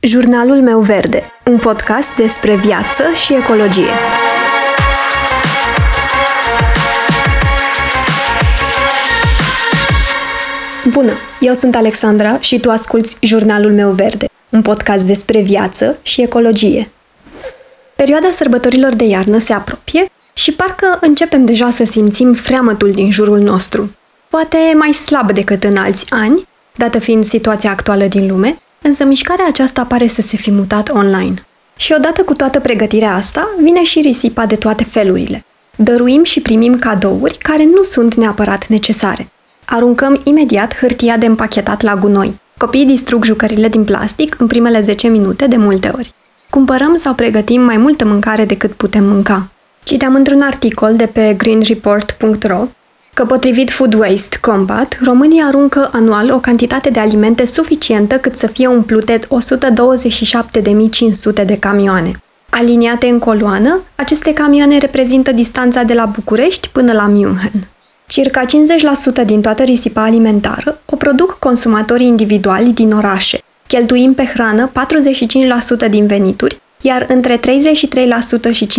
Jurnalul meu verde, un podcast despre viață și ecologie. Bună, eu sunt Alexandra și tu asculți Jurnalul meu verde, un podcast despre viață și ecologie. Perioada sărbătorilor de iarnă se apropie și parcă începem deja să simțim freamătul din jurul nostru. Poate mai slab decât în alți ani, dată fiind situația actuală din lume, însă mișcarea aceasta pare să se fi mutat online. Și odată cu toată pregătirea asta, vine și risipa de toate felurile. Dăruim și primim cadouri care nu sunt neapărat necesare. Aruncăm imediat hârtia de împachetat la gunoi. Copiii distrug jucările din plastic în primele 10 minute de multe ori. Cumpărăm sau pregătim mai multă mâncare decât putem mânca. Citeam într-un articol de pe greenreport.ro că potrivit Food Waste Combat, România aruncă anual o cantitate de alimente suficientă cât să fie umplute 127.500 de camioane. Aliniate în coloană, aceste camioane reprezintă distanța de la București până la München. Circa 50% din toată risipa alimentară o produc consumatorii individuali din orașe. Cheltuim pe hrană 45% din venituri, iar între 33% și 50%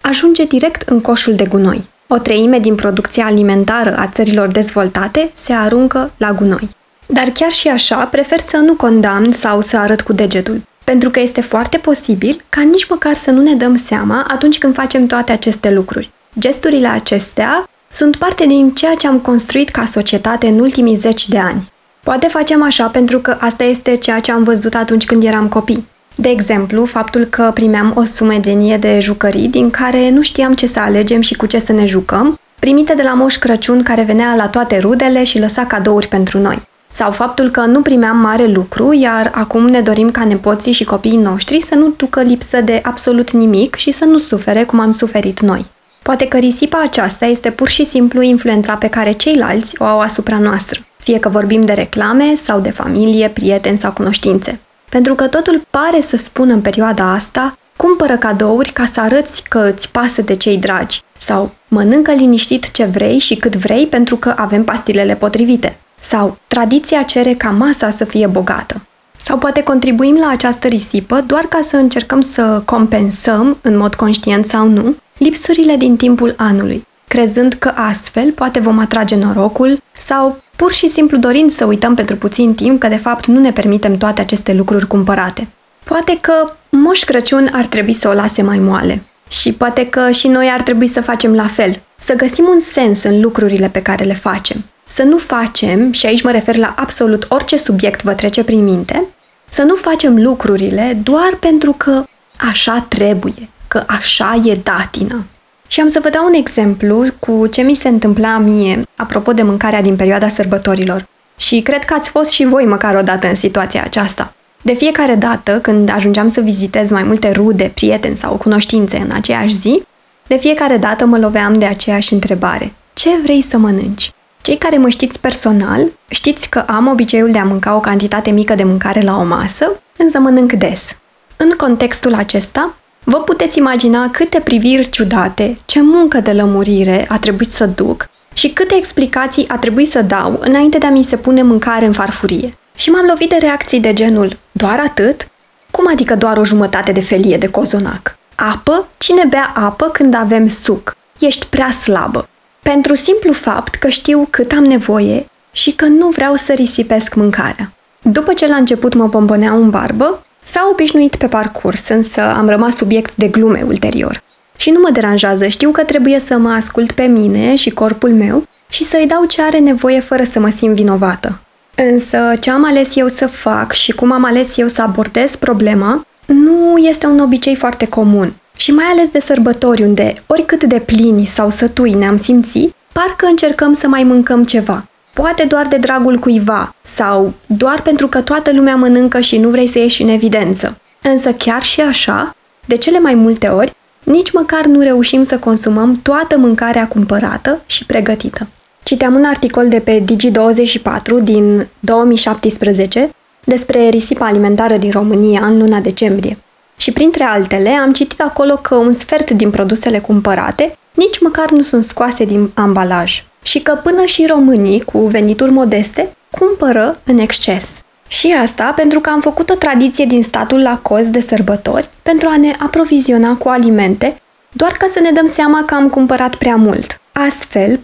ajunge direct în coșul de gunoi. O treime din producția alimentară a țărilor dezvoltate se aruncă la gunoi. Dar chiar și așa, prefer să nu condamn sau să arăt cu degetul, pentru că este foarte posibil ca nici măcar să nu ne dăm seama atunci când facem toate aceste lucruri. Gesturile acestea sunt parte din ceea ce am construit ca societate în ultimii zeci de ani. Poate facem așa pentru că asta este ceea ce am văzut atunci când eram copii. De exemplu, faptul că primeam o sumedenie de jucării din care nu știam ce să alegem și cu ce să ne jucăm, primite de la Moș Crăciun care venea la toate rudele și lăsa cadouri pentru noi. Sau faptul că nu primeam mare lucru, iar acum ne dorim ca nepoții și copiii noștri să nu ducă lipsă de absolut nimic și să nu sufere cum am suferit noi. Poate că risipa aceasta este pur și simplu influența pe care ceilalți o au asupra noastră, fie că vorbim de reclame sau de familie, prieteni sau cunoștințe. Pentru că totul pare să spună în perioada asta, cumpără cadouri ca să arăți că îți pasă de cei dragi sau mănâncă liniștit ce vrei și cât vrei pentru că avem pastilele potrivite. Sau tradiția cere ca masa să fie bogată. Sau poate contribuim la această risipă doar ca să încercăm să compensăm, în mod conștient sau nu, lipsurile din timpul anului, crezând că astfel poate vom atrage norocul sau pur și simplu dorind să uităm pentru puțin timp că de fapt nu ne permitem toate aceste lucruri cumpărate. Poate că Moș Crăciun ar trebui să o lase mai moale. Și poate că și noi ar trebui să facem la fel. Să găsim un sens în lucrurile pe care le facem. Să nu facem, și aici mă refer la absolut orice subiect vă trece prin minte, să nu facem lucrurile doar pentru că așa trebuie, că așa e datina. Și am să vă dau un exemplu cu ce mi se întâmpla mie, apropo de mâncarea din perioada sărbătorilor. Și cred că ați fost și voi măcar o dată în situația aceasta. De fiecare dată când ajungeam să vizitez mai multe rude, prieteni sau cunoștințe în aceeași zi, de fiecare dată mă loveam de aceeași întrebare. Ce vrei să mănânci? Cei care mă știți personal, știți că am obiceiul de a mânca o cantitate mică de mâncare la o masă, însă mănânc des. În contextul acesta, Vă puteți imagina câte priviri ciudate, ce muncă de lămurire a trebuit să duc și câte explicații a trebuit să dau înainte de a mi se pune mâncare în farfurie. Și m-am lovit de reacții de genul, doar atât? Cum adică doar o jumătate de felie de cozonac? Apă? Cine bea apă când avem suc? Ești prea slabă. Pentru simplu fapt că știu cât am nevoie și că nu vreau să risipesc mâncarea. După ce la început mă pomponeau în barbă, S-a obișnuit pe parcurs, însă am rămas subiect de glume ulterior. Și nu mă deranjează, știu că trebuie să mă ascult pe mine și corpul meu și să-i dau ce are nevoie fără să mă simt vinovată. Însă ce am ales eu să fac și cum am ales eu să abordez problema nu este un obicei foarte comun. Și mai ales de sărbători unde, oricât de plini sau sătui ne-am simțit, parcă încercăm să mai mâncăm ceva poate doar de dragul cuiva sau doar pentru că toată lumea mănâncă și nu vrei să ieși în evidență. Însă chiar și așa, de cele mai multe ori, nici măcar nu reușim să consumăm toată mâncarea cumpărată și pregătită. Citeam un articol de pe Digi24 din 2017 despre risipa alimentară din România în luna decembrie. Și printre altele, am citit acolo că un sfert din produsele cumpărate nici măcar nu sunt scoase din ambalaj și că până și românii cu venituri modeste cumpără în exces. Și asta pentru că am făcut o tradiție din statul la coz de sărbători pentru a ne aproviziona cu alimente, doar ca să ne dăm seama că am cumpărat prea mult. Astfel,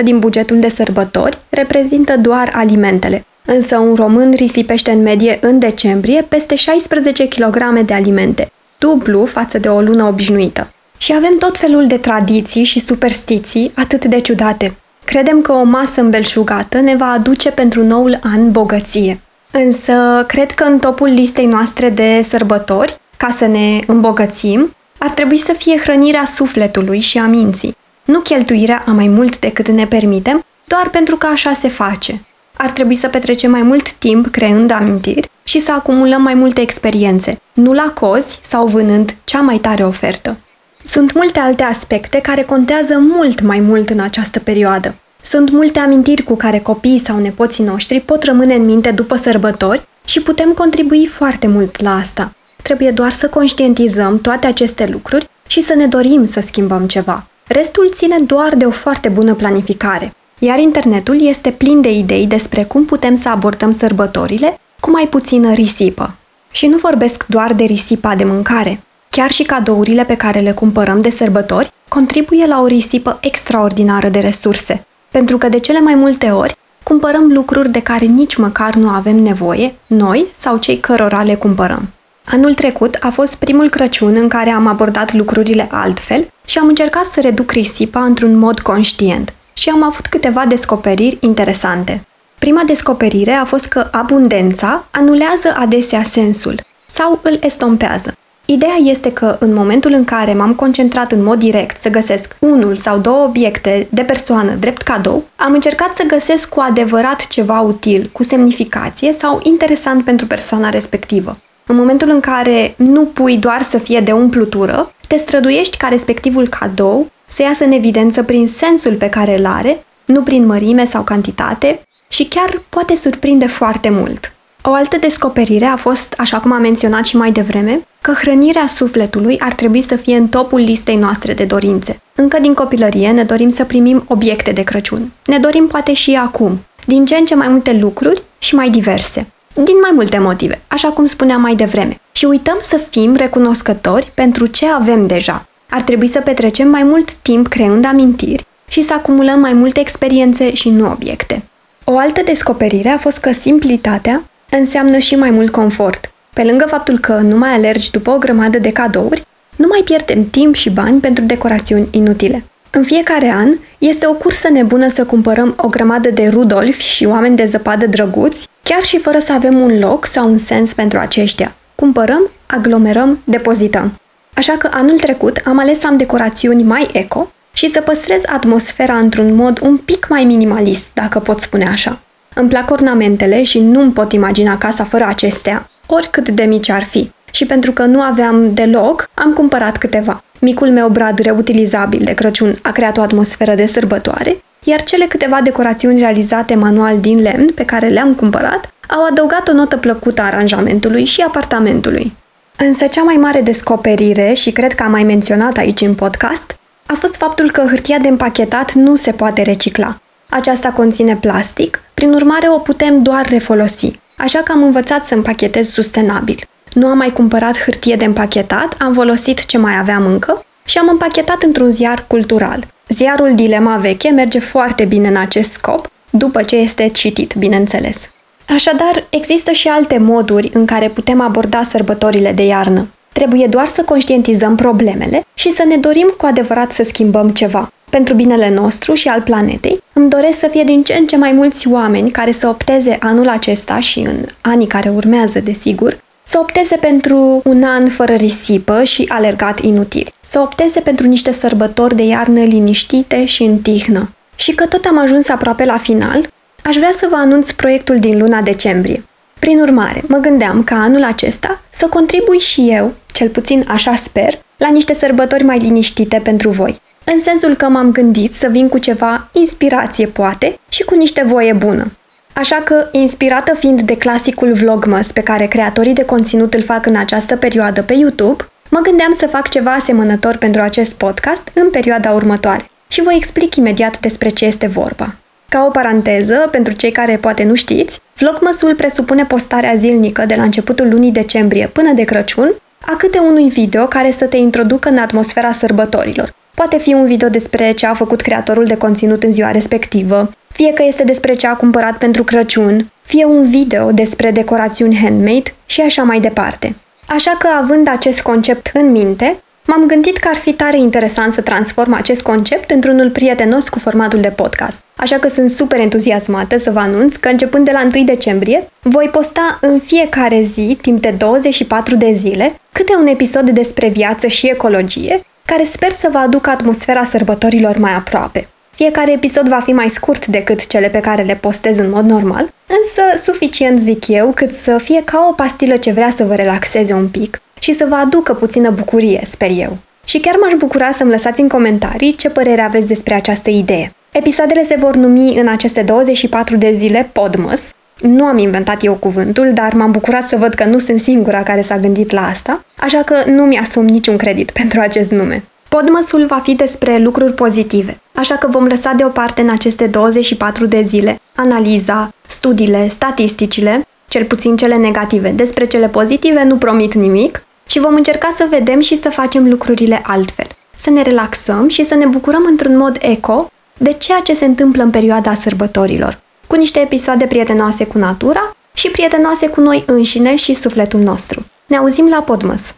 40% din bugetul de sărbători reprezintă doar alimentele, însă un român risipește în medie în decembrie peste 16 kg de alimente, dublu față de o lună obișnuită. Și avem tot felul de tradiții și superstiții atât de ciudate. Credem că o masă îmbelșugată ne va aduce pentru noul an bogăție. Însă, cred că în topul listei noastre de sărbători, ca să ne îmbogățim, ar trebui să fie hrănirea sufletului și a minții, nu cheltuirea a mai mult decât ne permitem, doar pentru că așa se face. Ar trebui să petrecem mai mult timp creând amintiri și să acumulăm mai multe experiențe, nu la cozi sau vânând cea mai tare ofertă. Sunt multe alte aspecte care contează mult mai mult în această perioadă. Sunt multe amintiri cu care copiii sau nepoții noștri pot rămâne în minte după sărbători și putem contribui foarte mult la asta. Trebuie doar să conștientizăm toate aceste lucruri și să ne dorim să schimbăm ceva. Restul ține doar de o foarte bună planificare. Iar internetul este plin de idei despre cum putem să abordăm sărbătorile cu mai puțină risipă. Și nu vorbesc doar de risipa de mâncare. Chiar și cadourile pe care le cumpărăm de sărbători contribuie la o risipă extraordinară de resurse, pentru că de cele mai multe ori cumpărăm lucruri de care nici măcar nu avem nevoie, noi sau cei cărora le cumpărăm. Anul trecut a fost primul Crăciun în care am abordat lucrurile altfel și am încercat să reduc risipa într-un mod conștient și am avut câteva descoperiri interesante. Prima descoperire a fost că abundența anulează adesea sensul sau îl estompează. Ideea este că în momentul în care m-am concentrat în mod direct să găsesc unul sau două obiecte de persoană drept cadou, am încercat să găsesc cu adevărat ceva util, cu semnificație sau interesant pentru persoana respectivă. În momentul în care nu pui doar să fie de umplutură, te străduiești ca respectivul cadou să iasă în evidență prin sensul pe care îl are, nu prin mărime sau cantitate, și chiar poate surprinde foarte mult. O altă descoperire a fost, așa cum am menționat și mai devreme, că hrănirea sufletului ar trebui să fie în topul listei noastre de dorințe. Încă din copilărie ne dorim să primim obiecte de Crăciun. Ne dorim poate și acum, din ce în ce mai multe lucruri și mai diverse. Din mai multe motive, așa cum spuneam mai devreme. Și uităm să fim recunoscători pentru ce avem deja. Ar trebui să petrecem mai mult timp creând amintiri și să acumulăm mai multe experiențe și nu obiecte. O altă descoperire a fost că simplitatea înseamnă și mai mult confort. Pe lângă faptul că nu mai alergi după o grămadă de cadouri, nu mai pierdem timp și bani pentru decorațiuni inutile. În fiecare an, este o cursă nebună să cumpărăm o grămadă de rudolfi și oameni de zăpadă drăguți, chiar și fără să avem un loc sau un sens pentru aceștia. Cumpărăm, aglomerăm, depozităm. Așa că anul trecut am ales să am decorațiuni mai eco și să păstrez atmosfera într-un mod un pic mai minimalist, dacă pot spune așa. Îmi plac ornamentele și nu-mi pot imagina casa fără acestea, oricât de mici ar fi. Și pentru că nu aveam deloc, am cumpărat câteva. Micul meu brad reutilizabil de Crăciun a creat o atmosferă de sărbătoare, iar cele câteva decorațiuni realizate manual din lemn pe care le-am cumpărat au adăugat o notă plăcută aranjamentului și apartamentului. Însă cea mai mare descoperire, și cred că am mai menționat aici în podcast, a fost faptul că hârtia de împachetat nu se poate recicla. Aceasta conține plastic, prin urmare o putem doar refolosi, așa că am învățat să împachetez sustenabil. Nu am mai cumpărat hârtie de împachetat, am folosit ce mai aveam încă și am împachetat într-un ziar cultural. Ziarul Dilema Veche merge foarte bine în acest scop, după ce este citit, bineînțeles. Așadar, există și alte moduri în care putem aborda sărbătorile de iarnă. Trebuie doar să conștientizăm problemele și să ne dorim cu adevărat să schimbăm ceva. Pentru binele nostru și al planetei, îmi doresc să fie din ce în ce mai mulți oameni care să opteze anul acesta și în anii care urmează, desigur, să opteze pentru un an fără risipă și alergat inutil, să opteze pentru niște sărbători de iarnă liniștite și în tihnă. Și că tot am ajuns aproape la final, aș vrea să vă anunț proiectul din luna decembrie. Prin urmare, mă gândeam ca anul acesta să contribui și eu, cel puțin așa sper, la niște sărbători mai liniștite pentru voi. În sensul că m-am gândit să vin cu ceva inspirație, poate, și cu niște voie bună. Așa că, inspirată fiind de clasicul Vlogmas pe care creatorii de conținut îl fac în această perioadă pe YouTube, mă gândeam să fac ceva asemănător pentru acest podcast în perioada următoare și voi explic imediat despre ce este vorba. Ca o paranteză, pentru cei care poate nu știți, Vlogmasul presupune postarea zilnică de la începutul lunii decembrie până de Crăciun a câte unui video care să te introducă în atmosfera sărbătorilor. Poate fi un video despre ce a făcut creatorul de conținut în ziua respectivă, fie că este despre ce a cumpărat pentru Crăciun, fie un video despre decorațiuni handmade și așa mai departe. Așa că, având acest concept în minte, m-am gândit că ar fi tare interesant să transform acest concept într-unul prietenos cu formatul de podcast. Așa că sunt super entuziasmată să vă anunț că începând de la 1 decembrie voi posta în fiecare zi, timp de 24 de zile, câte un episod despre viață și ecologie, care sper să vă aducă atmosfera sărbătorilor mai aproape. Fiecare episod va fi mai scurt decât cele pe care le postez în mod normal, însă suficient zic eu cât să fie ca o pastilă ce vrea să vă relaxeze un pic și să vă aducă puțină bucurie, sper eu. Și chiar m-aș bucura să-mi lăsați în comentarii ce părere aveți despre această idee. Episoadele se vor numi în aceste 24 de zile Podmas. Nu am inventat eu cuvântul, dar m-am bucurat să văd că nu sunt singura care s-a gândit la asta, așa că nu mi-asum niciun credit pentru acest nume. Podmăsul va fi despre lucruri pozitive, așa că vom lăsa deoparte în aceste 24 de zile analiza, studiile, statisticile, cel puțin cele negative. Despre cele pozitive nu promit nimic și vom încerca să vedem și să facem lucrurile altfel. Să ne relaxăm și să ne bucurăm într-un mod eco de ceea ce se întâmplă în perioada sărbătorilor, cu niște episoade prietenoase cu natura și prietenoase cu noi înșine și sufletul nostru. Ne auzim la Podmăs!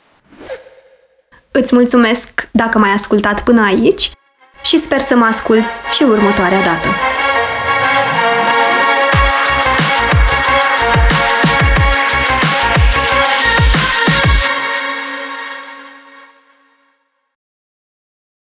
Îți mulțumesc dacă m-ai ascultat până aici și sper să mă ascult și următoarea dată.